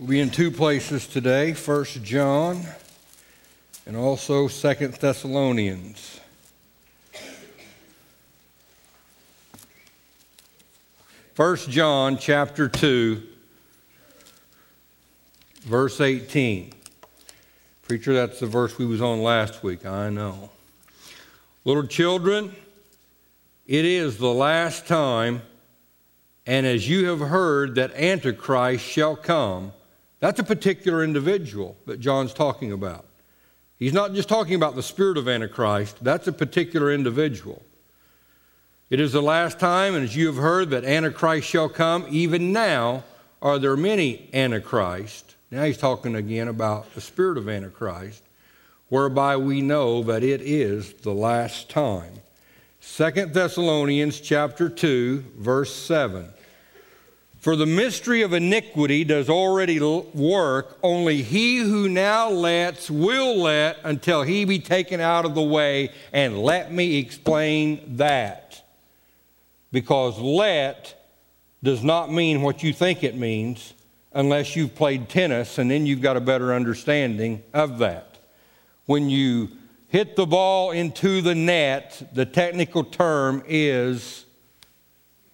We'll be in two places today, First John and also Second Thessalonians. First John chapter 2 verse 18. Preacher, that's the verse we was on last week, I know. Little children, it is the last time, and as you have heard that Antichrist shall come, that's a particular individual that John's talking about. He's not just talking about the spirit of Antichrist, that's a particular individual. It is the last time, and as you have heard, that Antichrist shall come. Even now are there many Antichrists. Now he's talking again about the spirit of Antichrist, whereby we know that it is the last time. Second Thessalonians chapter 2, verse 7. For the mystery of iniquity does already work, only he who now lets will let until he be taken out of the way. And let me explain that. Because let does not mean what you think it means unless you've played tennis, and then you've got a better understanding of that. When you hit the ball into the net, the technical term is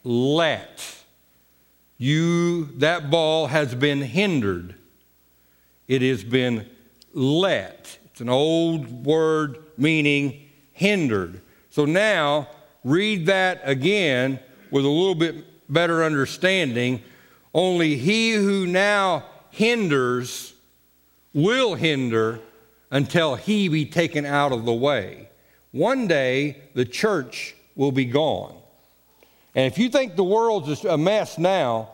let you that ball has been hindered. It has been let. It's an old word meaning hindered. So now read that again with a little bit better understanding. Only he who now hinders will hinder until he be taken out of the way. One day the church will be gone and if you think the world's a mess now,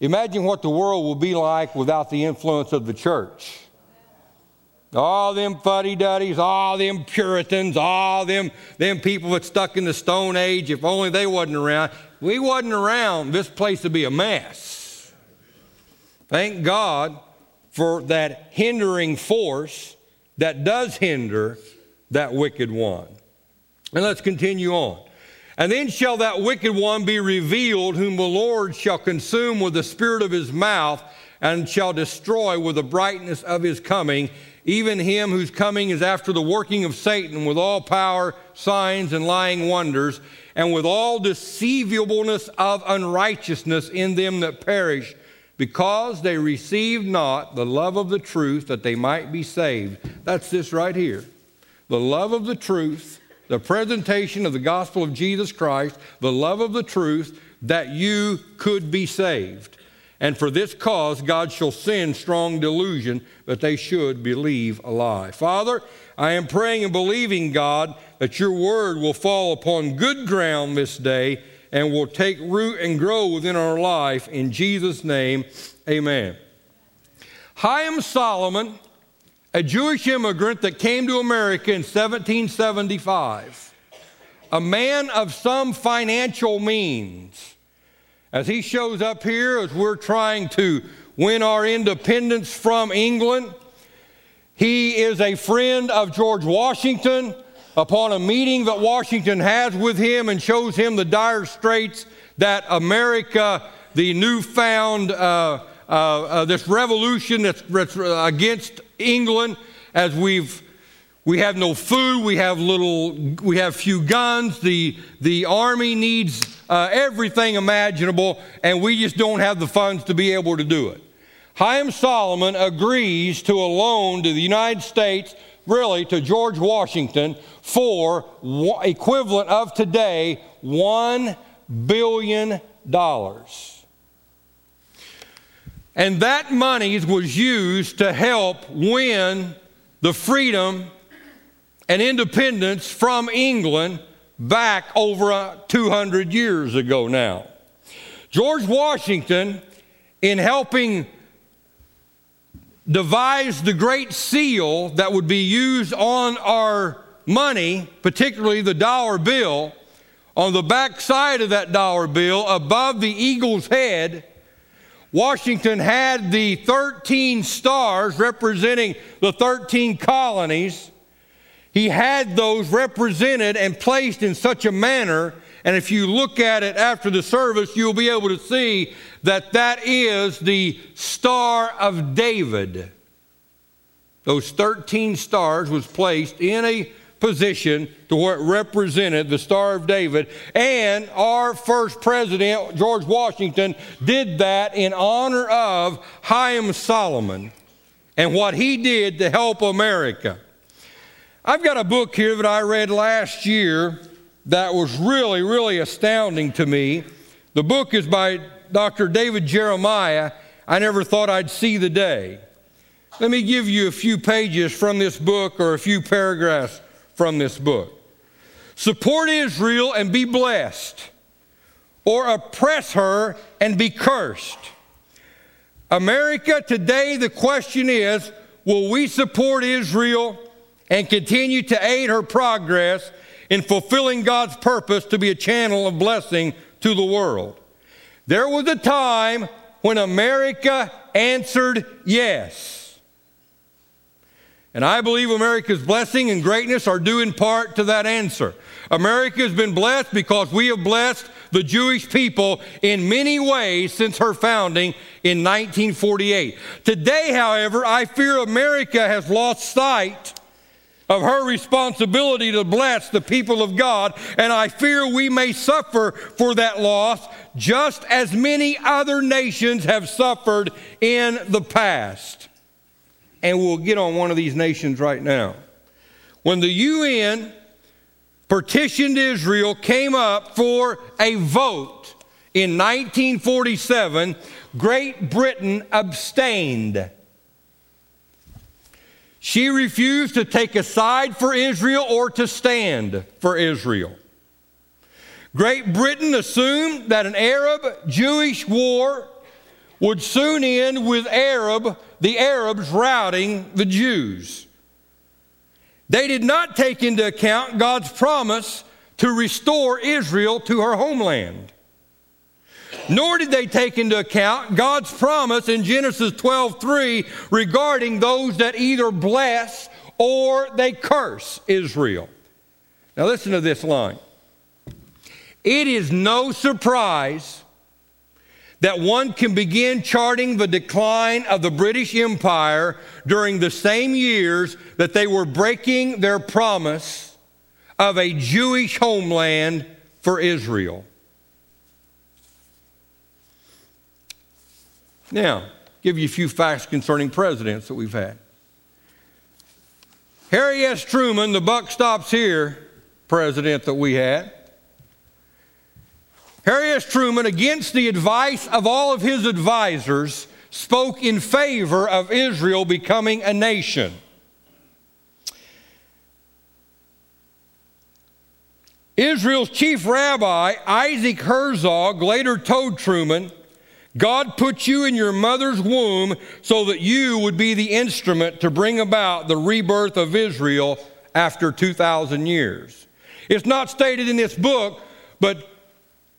imagine what the world will be like without the influence of the church. All them fuddy duddies, all them Puritans, all them, them people that stuck in the Stone Age, if only they wasn't around. We wasn't around, this place would be a mess. Thank God for that hindering force that does hinder that wicked one. And let's continue on. And then shall that wicked one be revealed, whom the Lord shall consume with the spirit of his mouth, and shall destroy with the brightness of his coming, even him whose coming is after the working of Satan, with all power, signs, and lying wonders, and with all deceivableness of unrighteousness in them that perish, because they received not the love of the truth that they might be saved. That's this right here. The love of the truth the presentation of the gospel of Jesus Christ, the love of the truth, that you could be saved. And for this cause, God shall send strong delusion that they should believe a lie. Father, I am praying and believing, God, that your word will fall upon good ground this day and will take root and grow within our life. In Jesus' name, amen. Chaim Solomon a Jewish immigrant that came to America in 1775, a man of some financial means. As he shows up here, as we're trying to win our independence from England, he is a friend of George Washington. Upon a meeting that Washington has with him and shows him the dire straits that America, the newfound, uh, uh, uh, this revolution that's, that's against England as we've we have no food, we have little, we have few guns. The, the army needs uh, everything imaginable, and we just don't have the funds to be able to do it. Chaim Solomon agrees to a loan to the United States, really to George Washington, for equivalent of today $1 billion. And that money was used to help win the freedom and independence from England back over uh, 200 years ago now. George Washington, in helping devise the great seal that would be used on our money, particularly the dollar bill, on the back side of that dollar bill, above the eagle's head, Washington had the 13 stars representing the 13 colonies. He had those represented and placed in such a manner, and if you look at it after the service, you'll be able to see that that is the Star of David. Those 13 stars was placed in a position to where it represented the Star of David. And our first president, George Washington, did that in honor of Haym Solomon and what he did to help America. I've got a book here that I read last year that was really, really astounding to me. The book is by Dr. David Jeremiah. I never thought I'd see the day. Let me give you a few pages from this book or a few paragraphs from this book. Support Israel and be blessed, or oppress her and be cursed. America, today the question is will we support Israel and continue to aid her progress in fulfilling God's purpose to be a channel of blessing to the world? There was a time when America answered yes. And I believe America's blessing and greatness are due in part to that answer. America has been blessed because we have blessed the Jewish people in many ways since her founding in 1948. Today, however, I fear America has lost sight of her responsibility to bless the people of God, and I fear we may suffer for that loss just as many other nations have suffered in the past and we'll get on one of these nations right now. When the UN partitioned Israel came up for a vote in 1947, Great Britain abstained. She refused to take a side for Israel or to stand for Israel. Great Britain assumed that an Arab Jewish war would soon end with Arab, the Arabs routing the Jews. They did not take into account God's promise to restore Israel to her homeland. Nor did they take into account God's promise in Genesis 12:3 regarding those that either bless or they curse Israel. Now listen to this line. It is no surprise that one can begin charting the decline of the British Empire during the same years that they were breaking their promise of a Jewish homeland for Israel. Now, give you a few facts concerning presidents that we've had. Harry S. Truman, the buck stops here, president that we had. Harry S. Truman, against the advice of all of his advisors, spoke in favor of Israel becoming a nation. Israel's chief rabbi, Isaac Herzog, later told Truman, God put you in your mother's womb so that you would be the instrument to bring about the rebirth of Israel after 2,000 years. It's not stated in this book, but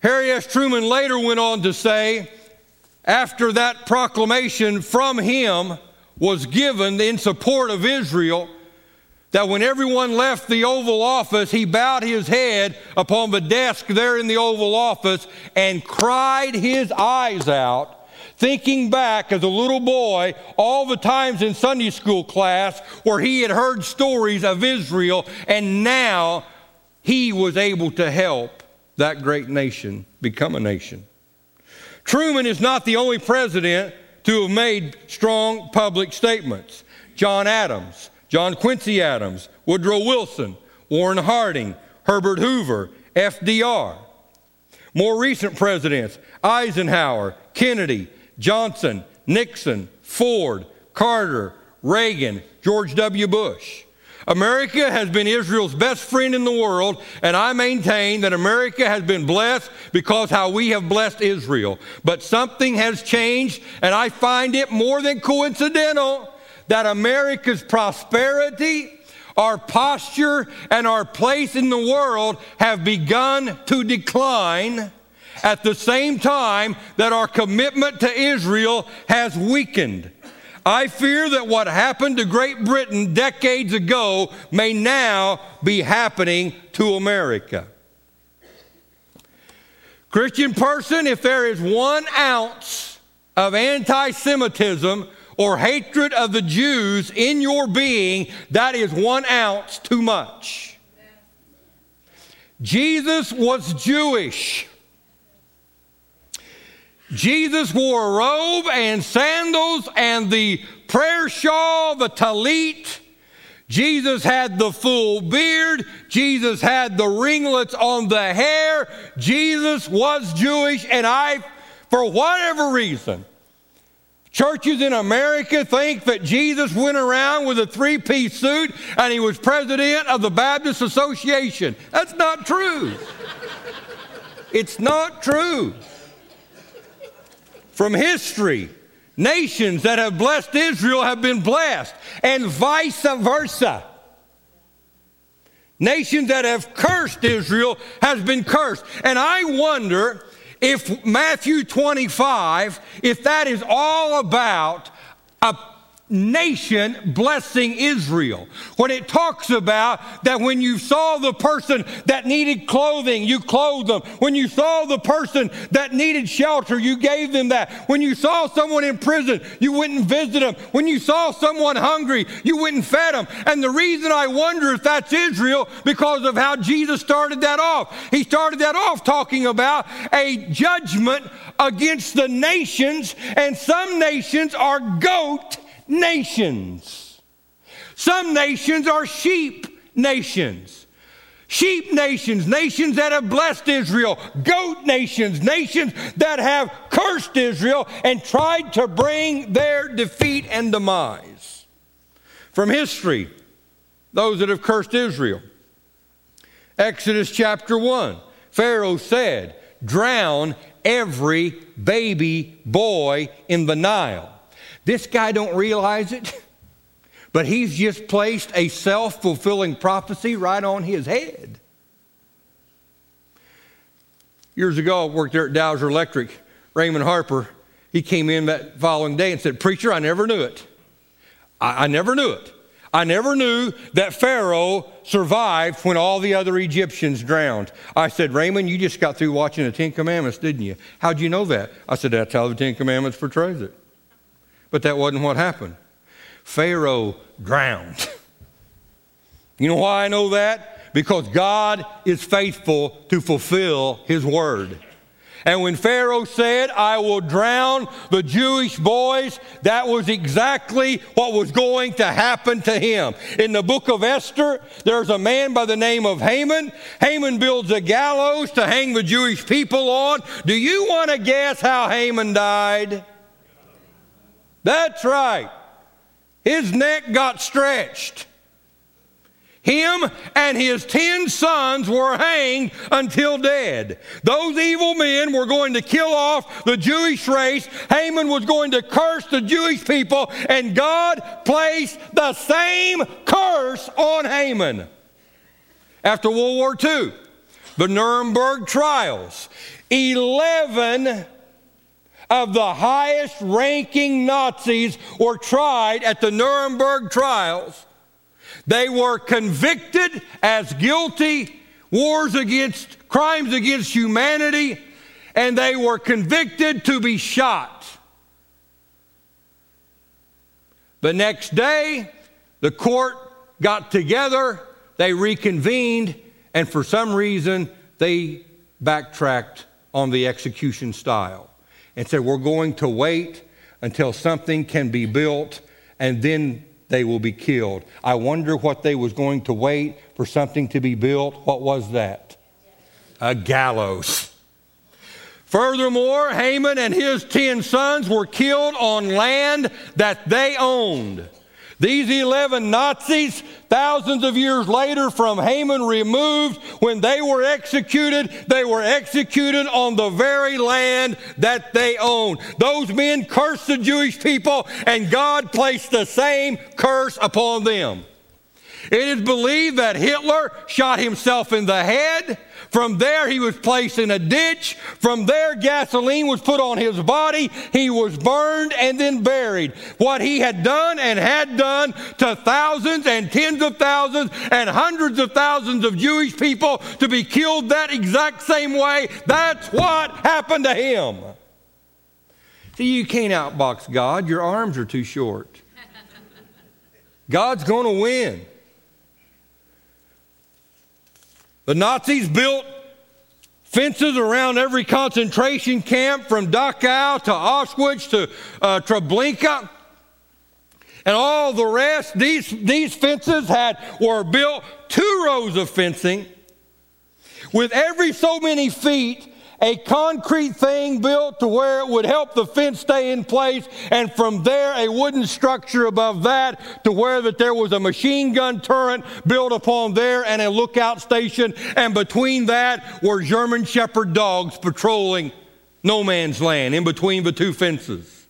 Harry S. Truman later went on to say, after that proclamation from him was given in support of Israel, that when everyone left the Oval Office, he bowed his head upon the desk there in the Oval Office and cried his eyes out, thinking back as a little boy all the times in Sunday school class where he had heard stories of Israel, and now he was able to help that great nation become a nation. Truman is not the only president to have made strong public statements. John Adams, John Quincy Adams, Woodrow Wilson, Warren Harding, Herbert Hoover, FDR. More recent presidents Eisenhower, Kennedy, Johnson, Nixon, Ford, Carter, Reagan, George W. Bush. America has been Israel's best friend in the world, and I maintain that America has been blessed because how we have blessed Israel. But something has changed, and I find it more than coincidental that America's prosperity, our posture, and our place in the world have begun to decline at the same time that our commitment to Israel has weakened. I fear that what happened to Great Britain decades ago may now be happening to America. Christian person, if there is one ounce of anti Semitism or hatred of the Jews in your being, that is one ounce too much. Jesus was Jewish. Jesus wore a robe and sandals and the prayer shawl, the talit. Jesus had the full beard. Jesus had the ringlets on the hair. Jesus was Jewish, and I, for whatever reason, Churches in America think that Jesus went around with a three piece suit and he was president of the Baptist Association. That's not true. it's not true. From history, nations that have blessed Israel have been blessed, and vice versa. Nations that have cursed Israel has been cursed. And I wonder if Matthew 25, if that is all about a nation blessing Israel. When it talks about that when you saw the person that needed clothing, you clothed them. When you saw the person that needed shelter, you gave them that. When you saw someone in prison, you went and visited them. When you saw someone hungry, you went and fed them. And the reason I wonder if that's Israel, because of how Jesus started that off. He started that off talking about a judgment against the nations, and some nations are goat nations. Some nations are sheep nations. Sheep nations, nations that have blessed Israel, goat nations, nations that have cursed Israel and tried to bring their defeat and demise. From history, those that have cursed Israel. Exodus chapter 1 Pharaoh said, Drown every baby boy in the Nile. This guy don't realize it, but he's just placed a self-fulfilling prophecy right on his head. Years ago, I worked there at Dowser Electric. Raymond Harper, he came in that following day and said, Preacher, I never knew it. I, I never knew it. I never knew that Pharaoh survived when all the other Egyptians drowned. I said, Raymond, you just got through watching the Ten Commandments, didn't you? How'd you know that? I said, That's how the Ten Commandments portrays it. But that wasn't what happened. Pharaoh drowned. You know why I know that? Because God is faithful to fulfill his word. And when Pharaoh said, I will drown the Jewish boys, that was exactly what was going to happen to him. In the book of Esther, there's a man by the name of Haman. Haman builds a gallows to hang the Jewish people on. Do you want to guess how Haman died? That's right. His neck got stretched. Him and his ten sons were hanged until dead. Those evil men were going to kill off the Jewish race. Haman was going to curse the Jewish people, and God placed the same curse on Haman. After World War II, the Nuremberg trials, 11 of the highest ranking Nazis were tried at the Nuremberg trials. They were convicted as guilty wars against crimes against humanity, and they were convicted to be shot. The next day, the court got together, they reconvened, and for some reason, they backtracked on the execution style and said, We're going to wait until something can be built and then they will be killed. I wonder what they was going to wait for something to be built. What was that? A gallows. Furthermore, Haman and his ten sons were killed on land that they owned. These 11 Nazis, thousands of years later from Haman removed, when they were executed, they were executed on the very land that they owned. Those men cursed the Jewish people, and God placed the same curse upon them. It is believed that Hitler shot himself in the head. From there, he was placed in a ditch. From there, gasoline was put on his body. He was burned and then buried. What he had done and had done to thousands and tens of thousands and hundreds of thousands of Jewish people to be killed that exact same way, that's what happened to him. See, you can't outbox God, your arms are too short. God's going to win. The Nazis built fences around every concentration camp from Dachau to Auschwitz to uh, Treblinka. And all the rest, these, these fences had, were built two rows of fencing with every so many feet a concrete thing built to where it would help the fence stay in place, and from there a wooden structure above that to where that there was a machine gun turret built upon there and a lookout station, and between that were German shepherd dogs patrolling no man's land in between the two fences.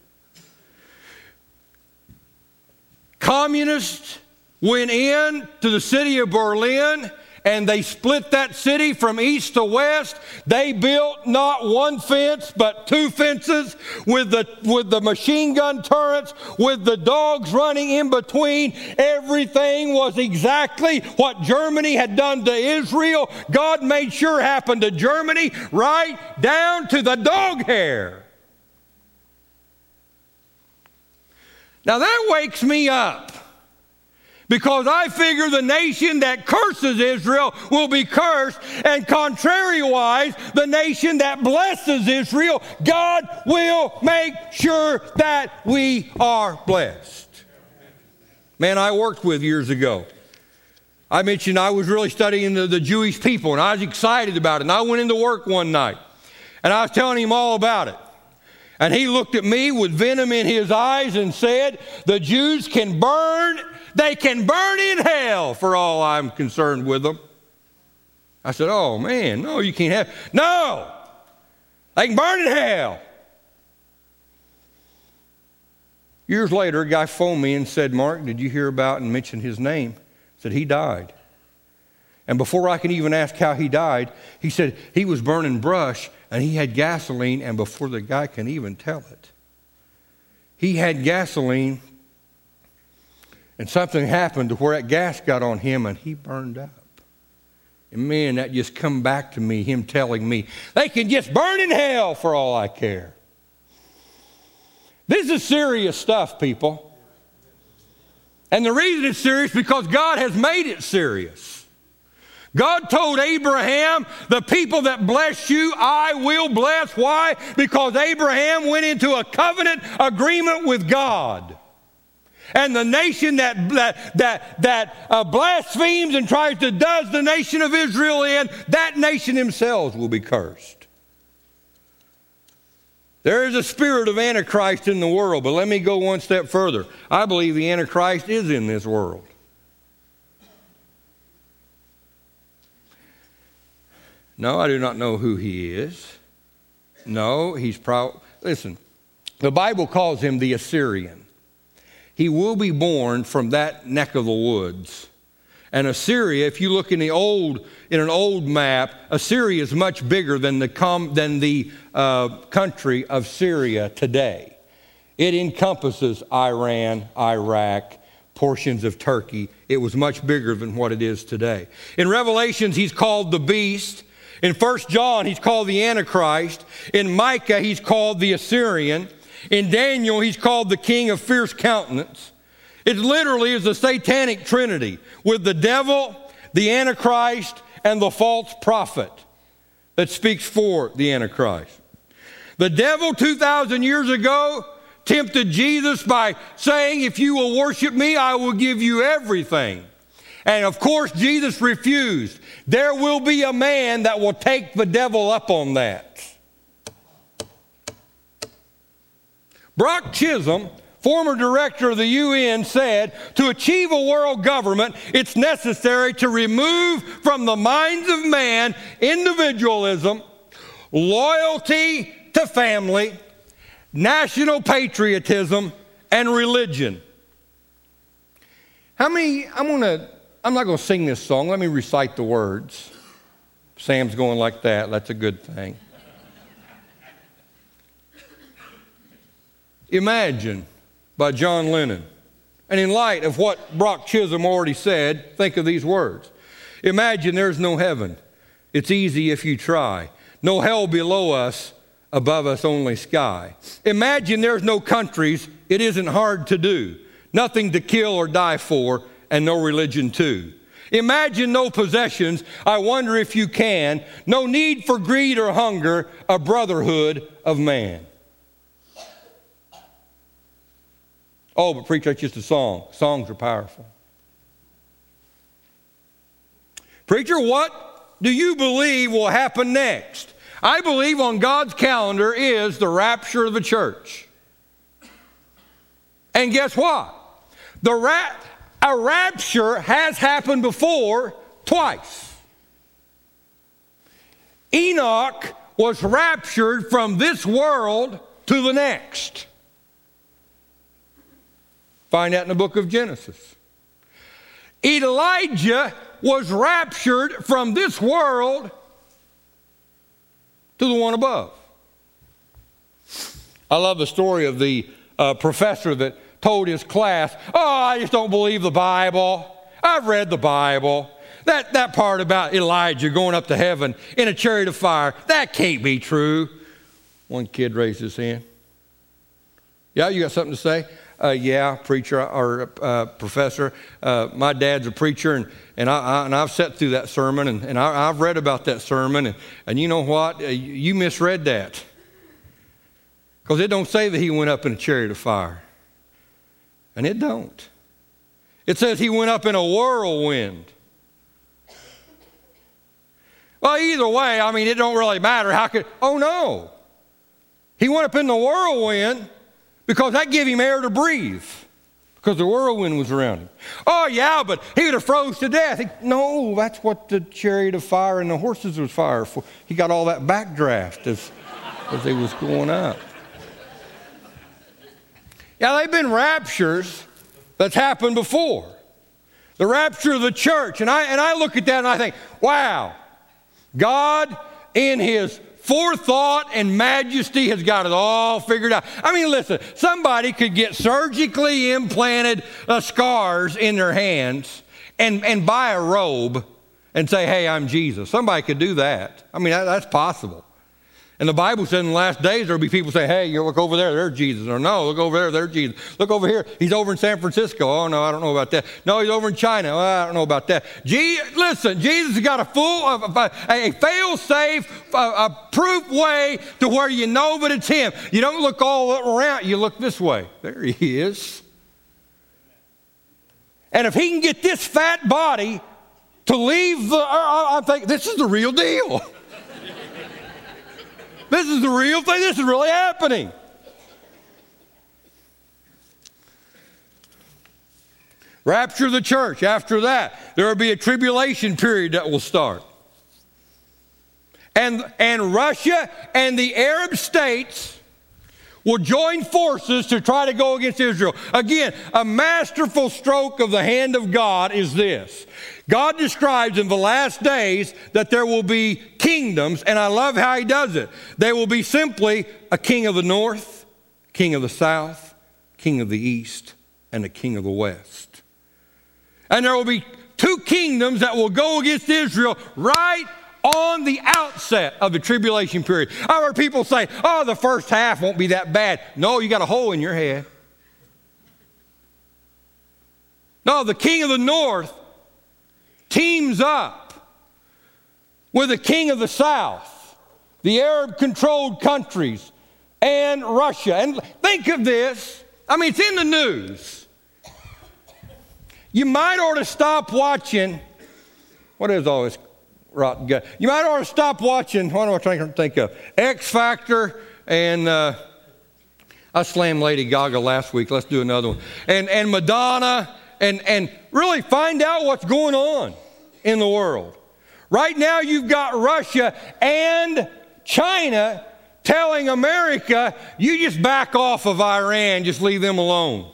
Communists went in to the city of Berlin and they split that city from east to west. They built not one fence, but two fences with the, with the machine gun turrets, with the dogs running in between. Everything was exactly what Germany had done to Israel. God made sure happened to Germany right down to the dog hair. Now that wakes me up because I figure the nation that curses Israel will be cursed, and contrariwise, the nation that blesses Israel, God will make sure that we are blessed. Man, I worked with years ago. I mentioned I was really studying the, the Jewish people, and I was excited about it. And I went into work one night, and I was telling him all about it. And he looked at me with venom in his eyes and said, The Jews can burn they can burn in hell for all I'm concerned with them. I said, Oh man, no, you can't have. No! They can burn in hell. Years later, a guy phoned me and said, Mark, did you hear about and mention his name? I said, He died. And before I can even ask how he died, he said he was burning brush and he had gasoline, and before the guy can even tell it, he had gasoline and something happened to where that gas got on him and he burned up. And man, that just come back to me, him telling me, they can just burn in hell for all I care. This is serious stuff, people. And the reason it's serious because God has made it serious. God told Abraham, the people that bless you, I will bless. Why? Because Abraham went into a covenant agreement with God. And the nation that, that, that, that uh, blasphemes and tries to does the nation of Israel in, that nation themselves will be cursed. There is a spirit of Antichrist in the world, but let me go one step further. I believe the Antichrist is in this world. No, I do not know who he is. No, he's probably, listen, the Bible calls him the Assyrian. He will be born from that neck of the woods. And Assyria, if you look in the old in an old map, Assyria is much bigger than the com, than the uh, country of Syria today. It encompasses Iran, Iraq, portions of Turkey. It was much bigger than what it is today. In Revelations, he's called the beast. In First John, he's called the Antichrist. In Micah, he's called the Assyrian. In Daniel, he's called the king of fierce countenance. It literally is the satanic trinity with the devil, the Antichrist, and the false prophet that speaks for the Antichrist. The devil 2,000 years ago tempted Jesus by saying, If you will worship me, I will give you everything. And of course, Jesus refused. There will be a man that will take the devil up on that. Brock Chisholm, former director of the UN, said to achieve a world government, it's necessary to remove from the minds of man individualism, loyalty to family, national patriotism, and religion. How many, I'm to I'm not to sing this song. Let me recite the words. Sam's going like that. That's a good thing. Imagine by John Lennon. And in light of what Brock Chisholm already said, think of these words. Imagine there's no heaven. It's easy if you try. No hell below us, above us only sky. Imagine there's no countries. It isn't hard to do. Nothing to kill or die for, and no religion too. Imagine no possessions. I wonder if you can. No need for greed or hunger, a brotherhood of man. Oh, but preacher, that's just a song. Songs are powerful. Preacher, what do you believe will happen next? I believe on God's calendar is the rapture of the church. And guess what? The ra- a rapture has happened before twice. Enoch was raptured from this world to the next. Find that in the book of Genesis. Elijah was raptured from this world to the one above. I love the story of the uh, professor that told his class, Oh, I just don't believe the Bible. I've read the Bible. That, that part about Elijah going up to heaven in a chariot of fire, that can't be true. One kid raised his hand. Yeah, you got something to say? Uh, yeah, preacher or uh, professor. Uh, my dad's a preacher, and, and, I, I, and I've sat through that sermon, and, and I, have read about that sermon, and, and you know what? Uh, you misread that. Because it don't say that he went up in a chariot of fire. And it don't. It says he went up in a whirlwind. Well, either way, I mean, it don't really matter. How could, oh no. He went up in the whirlwind because that gave him air to breathe because the whirlwind was around him. Oh, yeah, but he would have froze to death. He, no, that's what the chariot of fire and the horses was fire for. He got all that backdraft as, as they was going up. Yeah, they've been raptures that's happened before. The rapture of the church. And I, and I look at that and I think, wow, God in his forethought and majesty has got it all figured out. I mean, listen, somebody could get surgically implanted uh, scars in their hands and, and buy a robe and say, hey, I'm Jesus. Somebody could do that. I mean, that, that's possible. And the Bible said in the last days there'll be people say, hey, you look over there, there's Jesus. Or no, look over there, there's Jesus. Look over here, he's over in San Francisco. Oh, no, I don't know about that. No, he's over in China. Oh, I don't know about that. Je- listen, Jesus has got a full, a, a fail safe, a, a proof way to where you know that it's him. You don't look all around, you look this way. There he is. And if he can get this fat body to leave the, I think this is the real deal. This is the real thing. This is really happening. Rapture of the church. After that, there will be a tribulation period that will start. And, and Russia and the Arab states will join forces to try to go against Israel. Again, a masterful stroke of the hand of God is this God describes in the last days that there will be kingdoms, and I love how he does it. There will be simply a king of the north, king of the south, king of the east, and a king of the west. And there will be two kingdoms that will go against Israel right on the outset of the tribulation period. I heard people say, oh, the first half won't be that bad. No, you got a hole in your head. No, the king of the north teams up with the king of the south, the Arab controlled countries, and Russia. And think of this I mean, it's in the news. You might ought to stop watching. What is all this rotten gut. You might ought to stop watching, what am I trying to think of? X Factor and uh, I slammed Lady Gaga last week. Let's do another one. And, and Madonna and, and really find out what's going on in the world. Right now, you've got Russia and China telling America, you just back off of Iran, just leave them alone.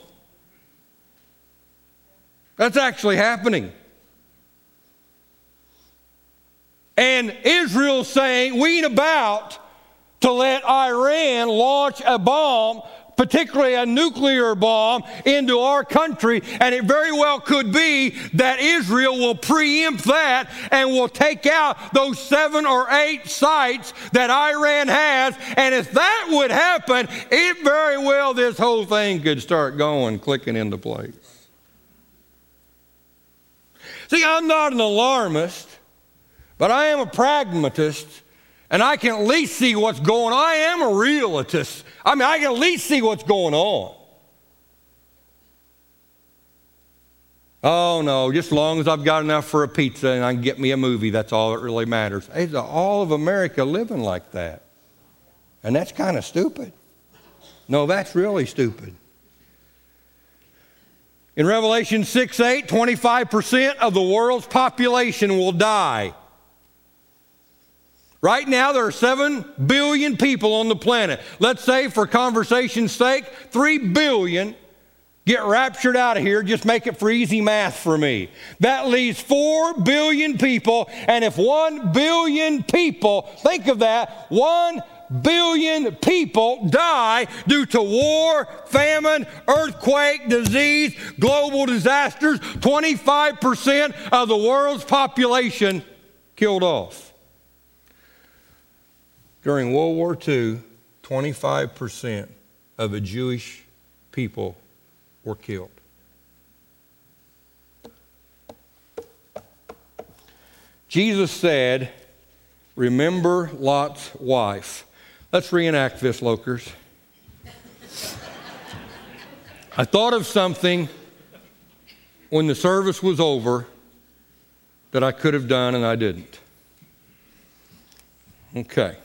That's actually happening. And Israel's saying, we ain't about to let Iran launch a bomb particularly a nuclear bomb, into our country. And it very well could be that Israel will preempt that and will take out those seven or eight sites that Iran has. And if that would happen, it very well, this whole thing could start going, clicking into place. See, I'm not an alarmist, but I am a pragmatist and I can at least see what's going on. I am a realist. I mean, I can at least see what's going on. Oh no, just as long as I've got enough for a pizza and I can get me a movie, that's all that really matters. It's all of America living like that. And that's kind of stupid. No, that's really stupid. In Revelation 6 8, 25% of the world's population will die. Right now, there are 7 billion people on the planet. Let's say, for conversation's sake, 3 billion get raptured out of here. Just make it for easy math for me. That leaves 4 billion people. And if 1 billion people, think of that, 1 billion people die due to war, famine, earthquake, disease, global disasters. 25% of the world's population killed off. During World War II, 25% of the Jewish people were killed. Jesus said, Remember Lot's wife. Let's reenact this, Lokers. I thought of something when the service was over that I could have done and I didn't. Okay.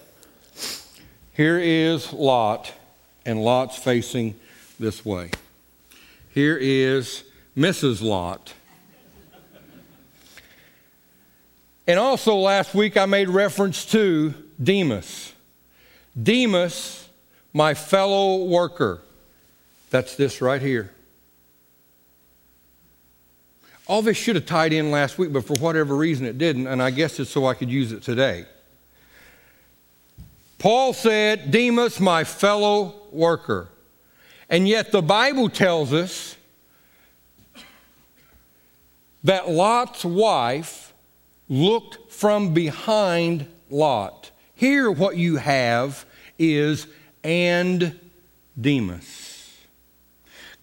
Here is Lot, and Lot's facing this way. Here is Mrs. Lot. And also last week I made reference to Demas. Demas, my fellow worker. That's this right here. All this should have tied in last week, but for whatever reason it didn't, and I guess it's so I could use it today. Paul said, Demas, my fellow worker. And yet the Bible tells us that Lot's wife looked from behind Lot. Here, what you have is and Demas.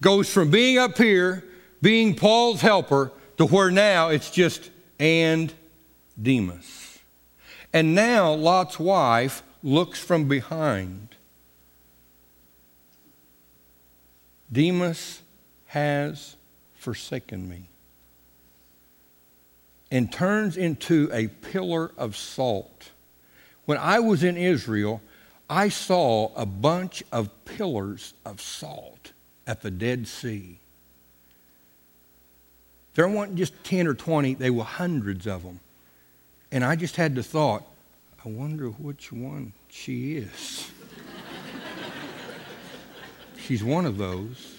Goes from being up here, being Paul's helper, to where now it's just and Demas. And now Lot's wife looks from behind. Demas has forsaken me and turns into a pillar of salt. When I was in Israel, I saw a bunch of pillars of salt at the Dead Sea. There weren't just 10 or 20, they were hundreds of them. And I just had the thought, I wonder which one she is. She's one of those.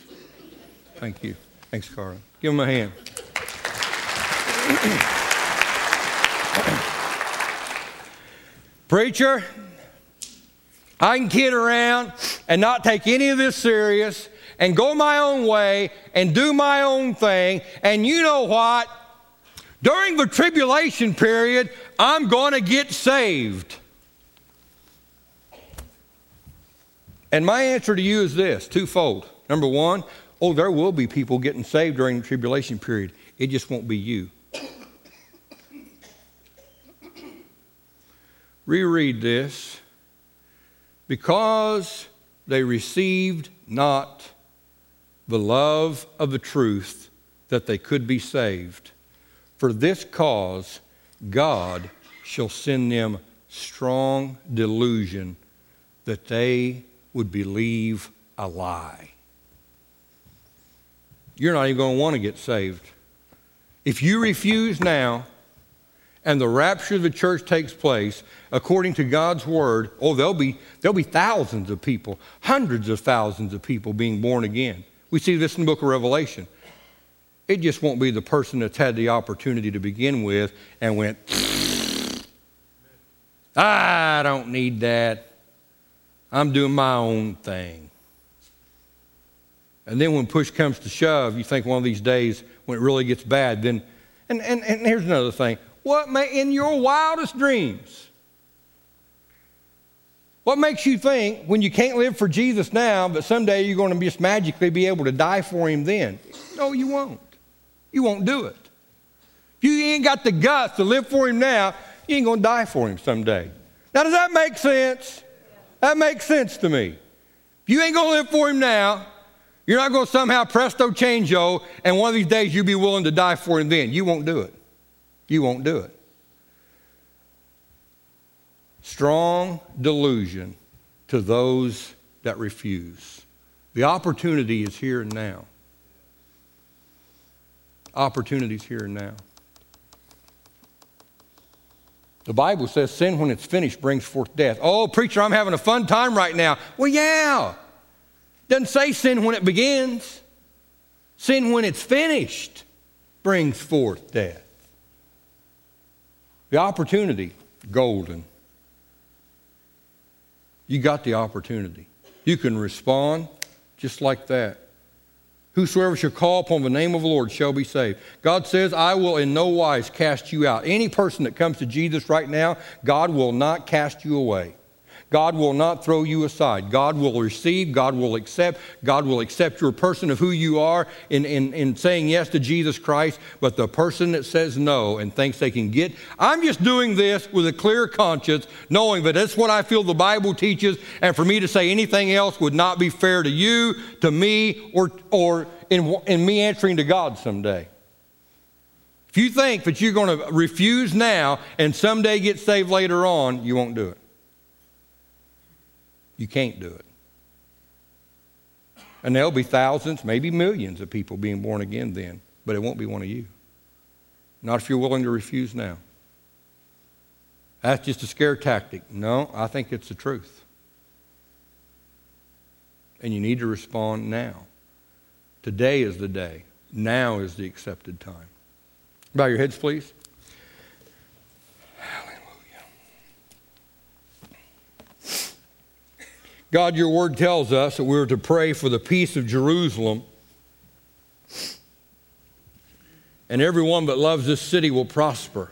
Thank you. Thanks, Carla. Give him a hand. Preacher, I can kid around and not take any of this serious and go my own way and do my own thing. And you know what? During the tribulation period, I'm going to get saved. And my answer to you is this twofold. Number one, oh, there will be people getting saved during the tribulation period, it just won't be you. Reread this. Because they received not the love of the truth that they could be saved. For this cause, God shall send them strong delusion that they would believe a lie. You're not even going to want to get saved. If you refuse now and the rapture of the church takes place according to God's word, oh, there'll be, there'll be thousands of people, hundreds of thousands of people being born again. We see this in the book of Revelation. It just won't be the person that's had the opportunity to begin with and went I don't need that. I'm doing my own thing. And then when push comes to shove, you think one of these days when it really gets bad, then, and, and, and here's another thing. What may, in your wildest dreams, what makes you think when you can't live for Jesus now, but someday you're going to just magically be able to die for him then? No, you won't. You won't do it. If you ain't got the guts to live for him now, you ain't going to die for him someday. Now, does that make sense? That makes sense to me. If you ain't going to live for him now, you're not going to somehow presto changeo, and one of these days you'll be willing to die for him then. You won't do it. You won't do it. Strong delusion to those that refuse. The opportunity is here and now. Opportunities here and now. The Bible says sin, when it's finished, brings forth death. Oh, preacher, I'm having a fun time right now. Well, yeah. Doesn't say sin when it begins. Sin, when it's finished, brings forth death. The opportunity, golden. You got the opportunity. You can respond just like that. Whosoever shall call upon the name of the Lord shall be saved. God says, I will in no wise cast you out. Any person that comes to Jesus right now, God will not cast you away. God will not throw you aside. God will receive, God will accept, God will accept your person of who you are in, in, in saying yes to Jesus Christ. But the person that says no and thinks they can get, I'm just doing this with a clear conscience, knowing that that's what I feel the Bible teaches, and for me to say anything else would not be fair to you, to me, or, or in, in me answering to God someday. If you think that you're going to refuse now and someday get saved later on, you won't do it. You can't do it. And there'll be thousands, maybe millions of people being born again then, but it won't be one of you. Not if you're willing to refuse now. That's just a scare tactic. No, I think it's the truth. And you need to respond now. Today is the day. Now is the accepted time. Bow your heads, please. God, your word tells us that we're to pray for the peace of Jerusalem. And everyone that loves this city will prosper.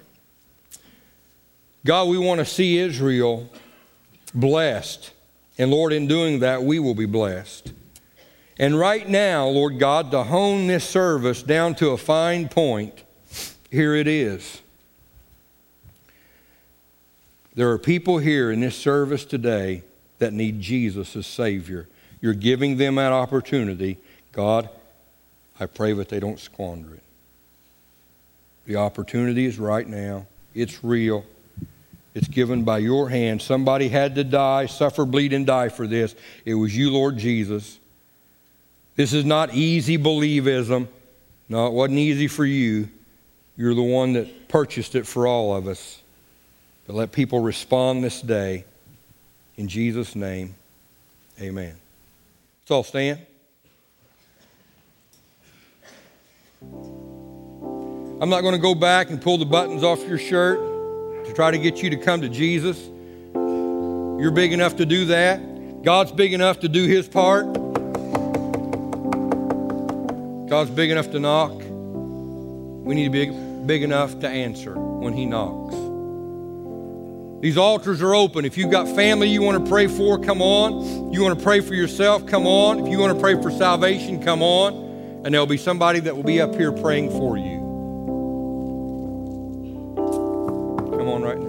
God, we want to see Israel blessed. And Lord, in doing that, we will be blessed. And right now, Lord God, to hone this service down to a fine point, here it is. There are people here in this service today that need Jesus as Savior. You're giving them that opportunity. God, I pray that they don't squander it. The opportunity is right now, it's real. It's given by your hand. Somebody had to die, suffer, bleed, and die for this. It was you, Lord Jesus. This is not easy believism. No, it wasn't easy for you. You're the one that purchased it for all of us. But let people respond this day. In Jesus' name, amen. Let's all stand. I'm not going to go back and pull the buttons off your shirt to try to get you to come to Jesus. You're big enough to do that. God's big enough to do his part. God's big enough to knock. We need to be big enough to answer when he knocks. These altars are open. If you've got family you want to pray for, come on. You want to pray for yourself, come on. If you want to pray for salvation, come on. And there'll be somebody that will be up here praying for you. Come on right now.